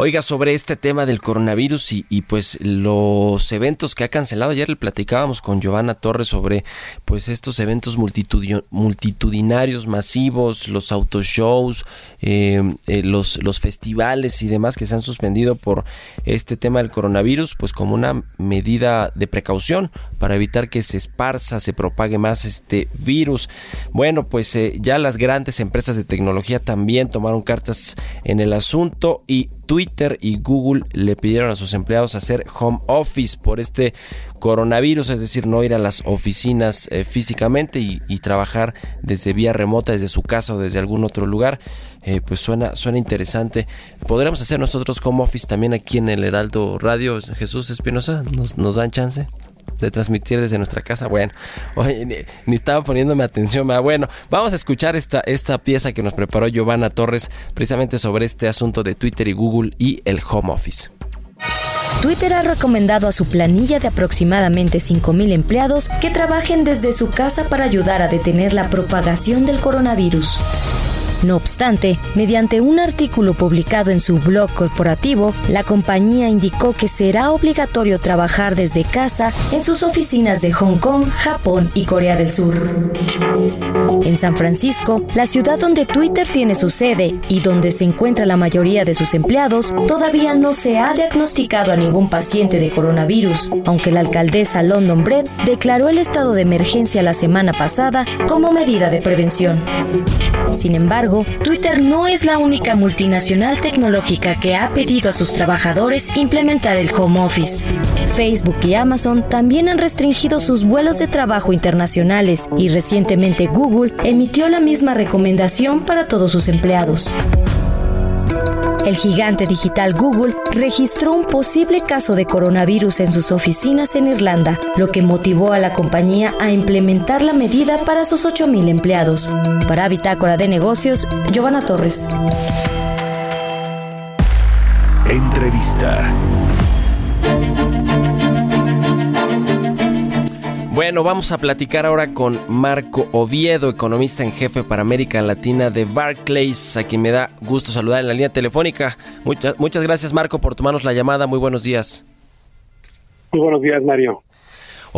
Oiga, sobre este tema del coronavirus y, pues los eventos que ha cancelado, ayer le platicábamos con Giovanna Torres sobre pues estos eventos multitudi multitudinarios masivos, los autoshows, eh, eh, los, los festivales y demás que se han suspendido por este tema del coronavirus, pues como una medida de precaución para evitar que se esparza, se propague más este virus. Bueno, pues eh, ya las grandes empresas de tecnología también tomaron cartas en el asunto y Twitter y Google le pidieron a sus empleados hacer home office por este coronavirus, es decir, no ir a las oficinas eh, físicamente y, trabajar desde vía remota, desde su casa o desde algún otro lugar. Eh, pues suena, suena interesante. ¿Podremos hacer nosotros home office también aquí en el Heraldo Radio? Jesús Espinosa, ¿nos, nos dan chance? De transmitir desde nuestra casa. Bueno, oye, ni, estaba poniéndome atención. Bueno, vamos a escuchar esta, esta pieza que nos preparó Giovanna Torres precisamente sobre este asunto de Twitter y Google y el home office. Twitter ha recomendado a su planilla de aproximadamente 5.000 empleados que trabajen desde su casa para ayudar a detener la propagación del coronavirus. No obstante, mediante un artículo publicado en su blog corporativo, la compañía indicó que será obligatorio trabajar desde casa en sus oficinas de Hong Kong, Japón y Corea del Sur. En San Francisco, la ciudad donde Twitter tiene su sede y donde se encuentra la mayoría de sus empleados, todavía no se ha diagnosticado a ningún paciente de coronavirus, aunque la alcaldesa London Bread declaró el estado de emergencia la semana pasada como medida de prevención. Sin embargo, Twitter no es la única multinacional tecnológica que ha pedido a sus trabajadores implementar el home office. Facebook y Amazon también han restringido sus vuelos de trabajo internacionales y recientemente Google emitió la misma recomendación para todos sus empleados. El gigante digital Google registró un posible caso de coronavirus en sus oficinas en Irlanda, lo que motivó a la compañía a implementar la medida para sus 8.000 empleados. Para Bitácora de Negocios, Giovanna Torres. Entrevista. Bueno, vamos a platicar ahora con Marco Oviedo, economista en jefe para América Latina de Barclays, a quien me da gusto saludar en la línea telefónica. Muchas, muchas gracias Marco por tomarnos la llamada. Muy buenos días. Muy buenos días, Mario.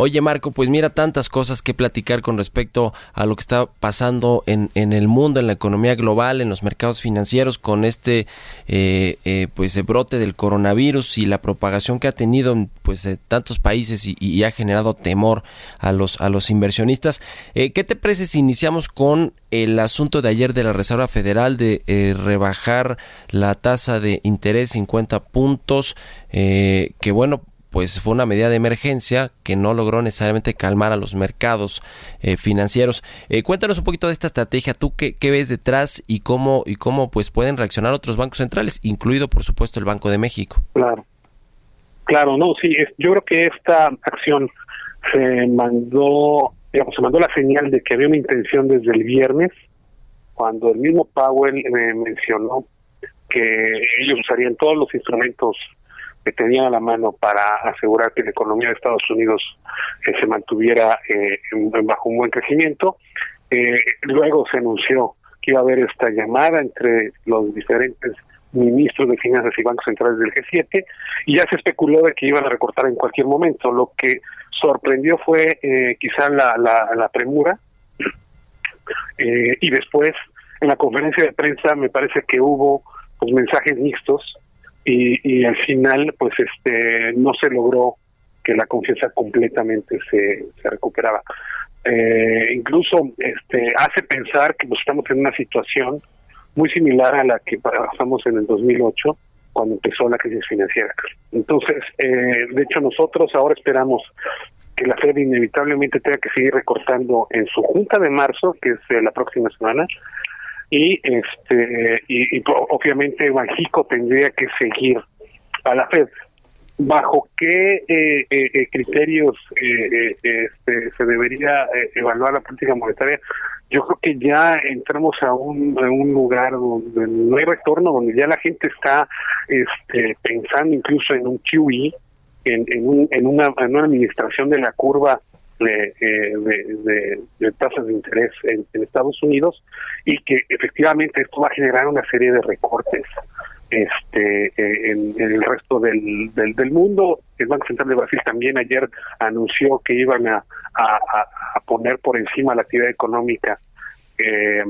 Oye Marco, pues mira tantas cosas que platicar con respecto a lo que está pasando en, en el mundo, en la economía global, en los mercados financieros, con este eh, eh, pues brote del coronavirus y la propagación que ha tenido en pues de tantos países y, ha generado temor a los a los inversionistas. Eh, ¿Qué te parece si iniciamos con el asunto de ayer de la Reserva Federal de eh, rebajar la tasa de interés 50 puntos? Eh, que bueno pues fue una medida de emergencia que no logró necesariamente calmar a los mercados eh, financieros. Eh, cuéntanos un poquito de esta estrategia, tú qué, ves detrás y cómo y cómo pues pueden reaccionar otros bancos centrales, incluido por supuesto el Banco de México. Claro, claro, no, sí, es, yo creo que esta acción se mandó, digamos, se mandó la señal de que había una intención desde el viernes, cuando el mismo Powell me mencionó que ellos usarían todos los instrumentos que tenían a la mano para asegurar que la economía de Estados Unidos eh, se mantuviera eh, bajo un buen crecimiento. Eh, luego se anunció que iba a haber esta llamada entre los diferentes ministros de finanzas y bancos centrales del G7 y ya se especuló de que iban a recortar en cualquier momento. Lo que sorprendió fue quizá la, la, la premura y después en la conferencia de prensa me parece que hubo pues, mensajes mixtos y, y al final pues este no se logró que la confianza completamente se, se recuperaba. Eh, incluso este hace pensar que pues, estamos en una situación muy similar a la que pasamos en el 2008 cuando empezó la crisis financiera. Entonces, eh, de hecho nosotros ahora esperamos que la Fed inevitablemente tenga que seguir recortando en su junta de marzo, que es eh, la próxima semana, y este y, obviamente Banjico tendría que seguir a la Fed. Bajo qué eh, eh, criterios eh, este, se debería evaluar la política monetaria yo creo que ya entramos a un, a un lugar donde no hay retorno donde ya la gente está este, pensando incluso en un QE en, en, un, en, una, en una administración de la curva de, de, tasas de interés en, Estados Unidos y que efectivamente esto va a generar una serie de recortes este en, el resto del, del, mundo. El Banco Central de Brasil también ayer anunció que iban a, a, a poner por encima la actividad económica eh,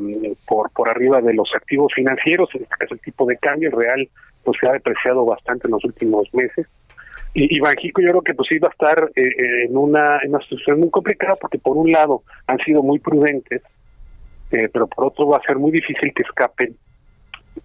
por, por arriba de los activos financieros, en este caso el tipo de cambio real pues se ha depreciado bastante en los últimos meses y, y Banjico yo creo que pues iba a estar eh, en, una, en una situación muy complicada porque por un lado han sido muy prudentes, eh, pero por otro va a ser muy difícil que escapen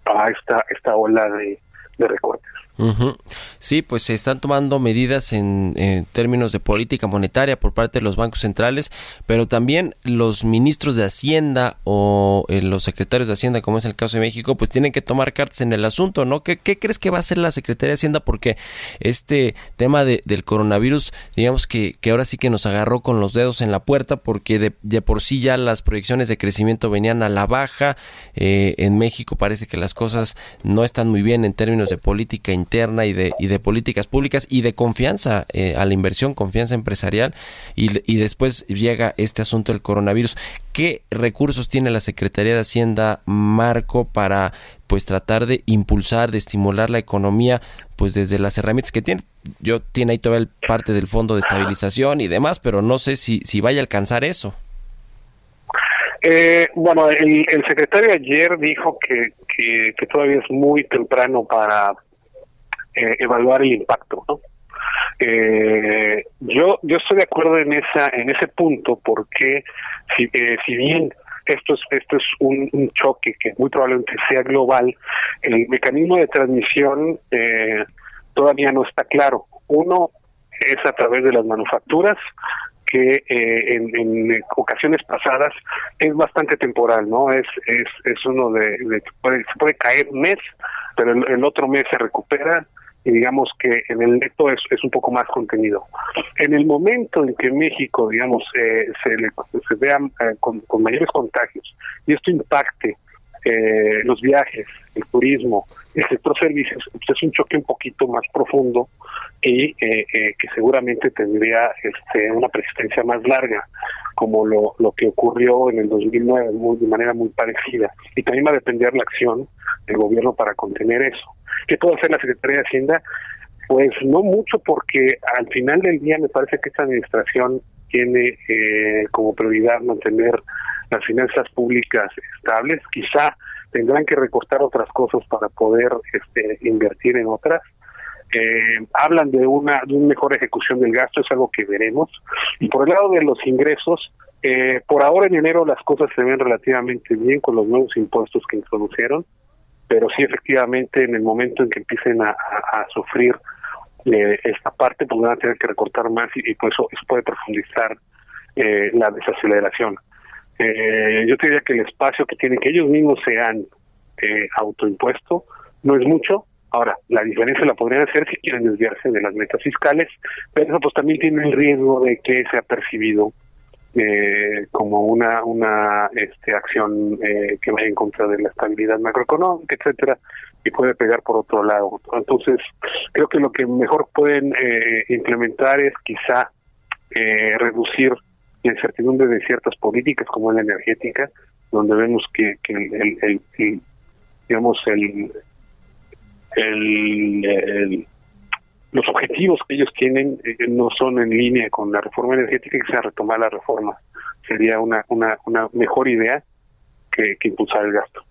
a esta esta ola de, de recortes. Ujú. Sí, pues se están tomando medidas en, términos de política monetaria por parte de los bancos centrales, pero también los ministros de Hacienda o eh, los secretarios de Hacienda, como es el caso de México, pues tienen que tomar cartas en el asunto, ¿no? ¿Qué, qué crees que va a hacer la Secretaría de Hacienda? Porque este tema de- del coronavirus, digamos que, que ahora sí que nos agarró con los dedos en la puerta, porque de, de por sí ya las proyecciones de crecimiento venían a la baja. Eh, en México parece que las cosas no están muy bien en términos de política y de, y de políticas públicas y de confianza eh, a la inversión, confianza empresarial. Y, y después llega este asunto del coronavirus. ¿Qué recursos tiene la Secretaría de Hacienda, Marco, para pues tratar de impulsar, de estimular la economía, pues desde las herramientas que tiene? Yo tiene ahí todavía el parte del fondo de estabilización y demás, pero no sé si, si vaya a alcanzar eso. Eh, bueno, el, el secretario ayer dijo que, que, que todavía es muy temprano para eh, evaluar el impacto, ¿no? Eh, yo yo estoy de acuerdo en esa en ese punto porque si eh, si bien esto es esto es un, choque que muy probablemente sea global el mecanismo de transmisión eh, todavía no está claro uno es a través de las manufacturas que eh, en, en ocasiones pasadas es bastante temporal, ¿no? Es es, es uno de, de- puede, se puede caer un mes, pero el otro mes se recupera y digamos que en el neto es, un poco más contenido. En el momento en que México, digamos, eh, se, le, se vea eh, con mayores contagios y esto impacte eh, los viajes, el turismo, el sector servicios, pues es un choque un poquito más profundo y eh, eh, que seguramente tendría este, una persistencia más larga, como lo, lo que ocurrió en el 2009 muy, de manera muy parecida. Y también va a depender la acción del gobierno para contener eso. ¿Qué puede hacer la Secretaría de Hacienda? Pues no mucho, porque al final del día me parece que esta administración tiene eh, como prioridad mantener las finanzas públicas estables. Quizá tendrán que recortar otras cosas para poder este, invertir en otras. Eh, hablan de una de una mejor ejecución del gasto, es algo que veremos. Y por el lado de los ingresos, eh, por ahora en enero las cosas se ven relativamente bien con los nuevos impuestos que introducieron, pero sí efectivamente en el momento en que empiecen a sufrir eh, esta parte, pues van a tener que recortar más y, pues eso, eso puede profundizar eh, la desaceleración. Eh, yo te diría que el espacio que tienen que ellos mismos se han eh, autoimpuesto no es mucho. Ahora, la diferencia la podrían hacer si quieren desviarse de las metas fiscales, pero eso pues también tiene el riesgo de que sea percibido eh, como una una este, acción eh, que vaya en contra de la estabilidad macroeconómica, etcétera, y puede pegar por otro lado. Entonces, creo que lo que mejor pueden eh, implementar es quizá eh, reducir la incertidumbre de ciertas políticas como la energética, donde vemos que, que el, el- digamos el, el, los objetivos que ellos tienen eh, no son en línea con la reforma energética que sea retomar la reforma sería una una, una mejor idea que, que impulsar el gasto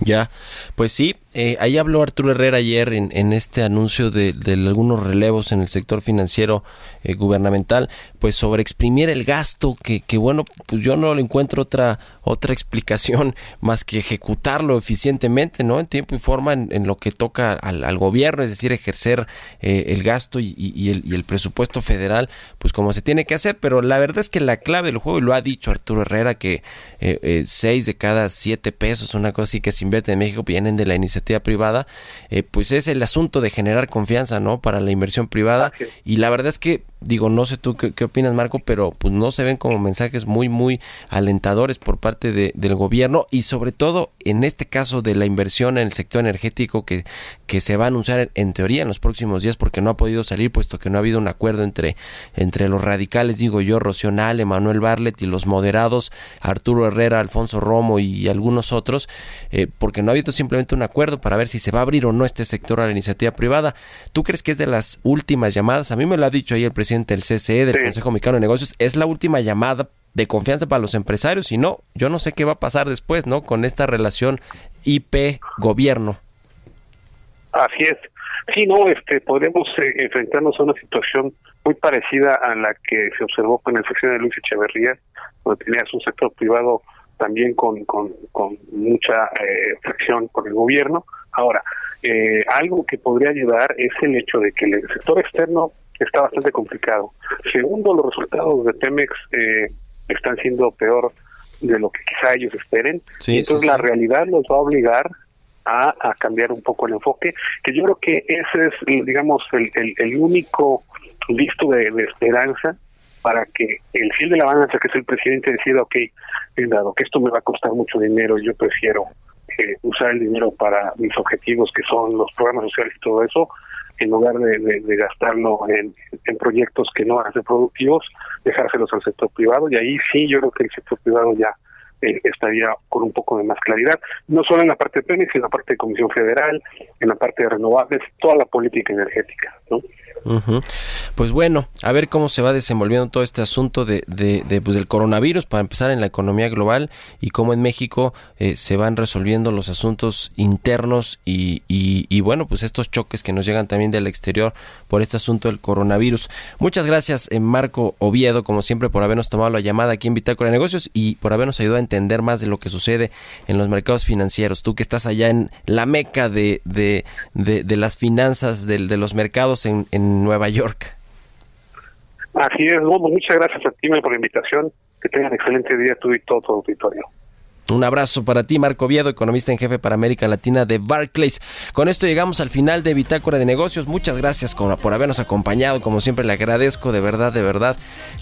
Ya, pues sí, eh, ahí habló Arturo Herrera ayer en, en este anuncio de, de algunos relevos en el sector financiero eh, gubernamental, pues sobre exprimir el gasto, que, que bueno, pues yo no le encuentro otra otra explicación más que ejecutarlo eficientemente, ¿no? En tiempo y forma en, en lo que toca al, al gobierno, es decir, ejercer eh, el gasto y, y- el, y el presupuesto federal, pues como se tiene que hacer, pero la verdad es que la clave del juego, y lo ha dicho Arturo Herrera, que eh, eh, seis de cada siete pesos, una cosa así que se invierte en México, vienen de la iniciativa privada, eh, pues es el asunto de generar confianza, ¿no? Para la inversión privada. Y la verdad es que, digo, no sé tú qué, opinas, Marco, pero pues no se ven como mensajes muy, muy alentadores por parte de- del gobierno y sobre todo en este caso de la inversión en el sector energético que, que se va a anunciar en, teoría en los próximos días porque no ha podido salir puesto que no ha habido un acuerdo entre, entre los radicales, digo yo, Rocío Nale, Manuel Barlet y los moderados, Arturo Herrera, Alfonso Romo y algunos otros, eh, porque no ha habido simplemente un acuerdo para ver si se va a abrir o no este sector a la iniciativa privada. ¿Tú crees que es de las últimas llamadas? A mí me lo ha dicho ahí el presidente del CCE, del Consejo Mexicano de Negocios, es la última llamada de confianza para los empresarios y no, yo no sé qué va a pasar después, ¿no? Con esta relación IP-gobierno. Así es. Sí, no, este, podemos eh, enfrentarnos a una situación muy parecida a la que se observó con la sección de Luis Echeverría, donde tenías un sector privado también con, con, con mucha eh, fricción con el gobierno, Ahora, eh, algo que podría ayudar es el hecho de que el sector externo está bastante complicado. Segundo, los resultados de Pemex eh, están siendo peor de lo que quizá ellos esperen. Sí, Entonces sí, la sí. realidad los va a obligar a, a cambiar un poco el enfoque, que yo creo que ese es, digamos, el, el, el único visto de, de esperanza para que el fiel de la balanza, que es el presidente, decida, ok, dado que esto me va a costar mucho dinero, yo prefiero eh, usar el dinero para mis objetivos, que son los programas sociales y todo eso, en lugar de, de- gastarlo en, proyectos que no ser productivos, dejárselos al sector privado. Y ahí sí, yo creo que el sector privado ya eh, estaría con un poco de más claridad, no solo en la parte de Pemex, sino en la parte de Comisión Federal, en la parte de renovables, toda la política energética. ¿no? Ujú. Pues bueno, a ver cómo se va desenvolviendo todo este asunto de, pues, del coronavirus para empezar en la economía global y cómo en México eh, se van resolviendo los asuntos internos y, y- bueno, pues estos choques que nos llegan también del exterior por este asunto del coronavirus. Muchas gracias, eh, Marco Oviedo, como siempre, por habernos tomado la llamada aquí en Bitácora de Negocios y por habernos ayudado a entender más de lo que sucede en los mercados financieros. Tú que estás allá en la meca de, de, las finanzas de, los mercados en, en Nueva York. Así es, Bobo, muchas gracias a ti por la invitación. Que tengan excelente día tú y todo tu auditorio. Un abrazo para ti, Marco Oviedo, economista en jefe para América Latina de Barclays. Con esto llegamos al final de Bitácora de Negocios. Muchas gracias por habernos acompañado. Como siempre, le agradezco de verdad, de verdad,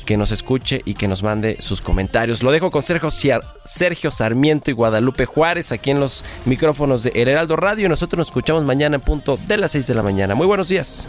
que nos escuche y que nos mande sus comentarios. Lo dejo con Sergio Sarmiento y Guadalupe Juárez aquí en los micrófonos de El Heraldo Radio. Nosotros nos escuchamos mañana en punto de las 6 de la mañana. Muy buenos días.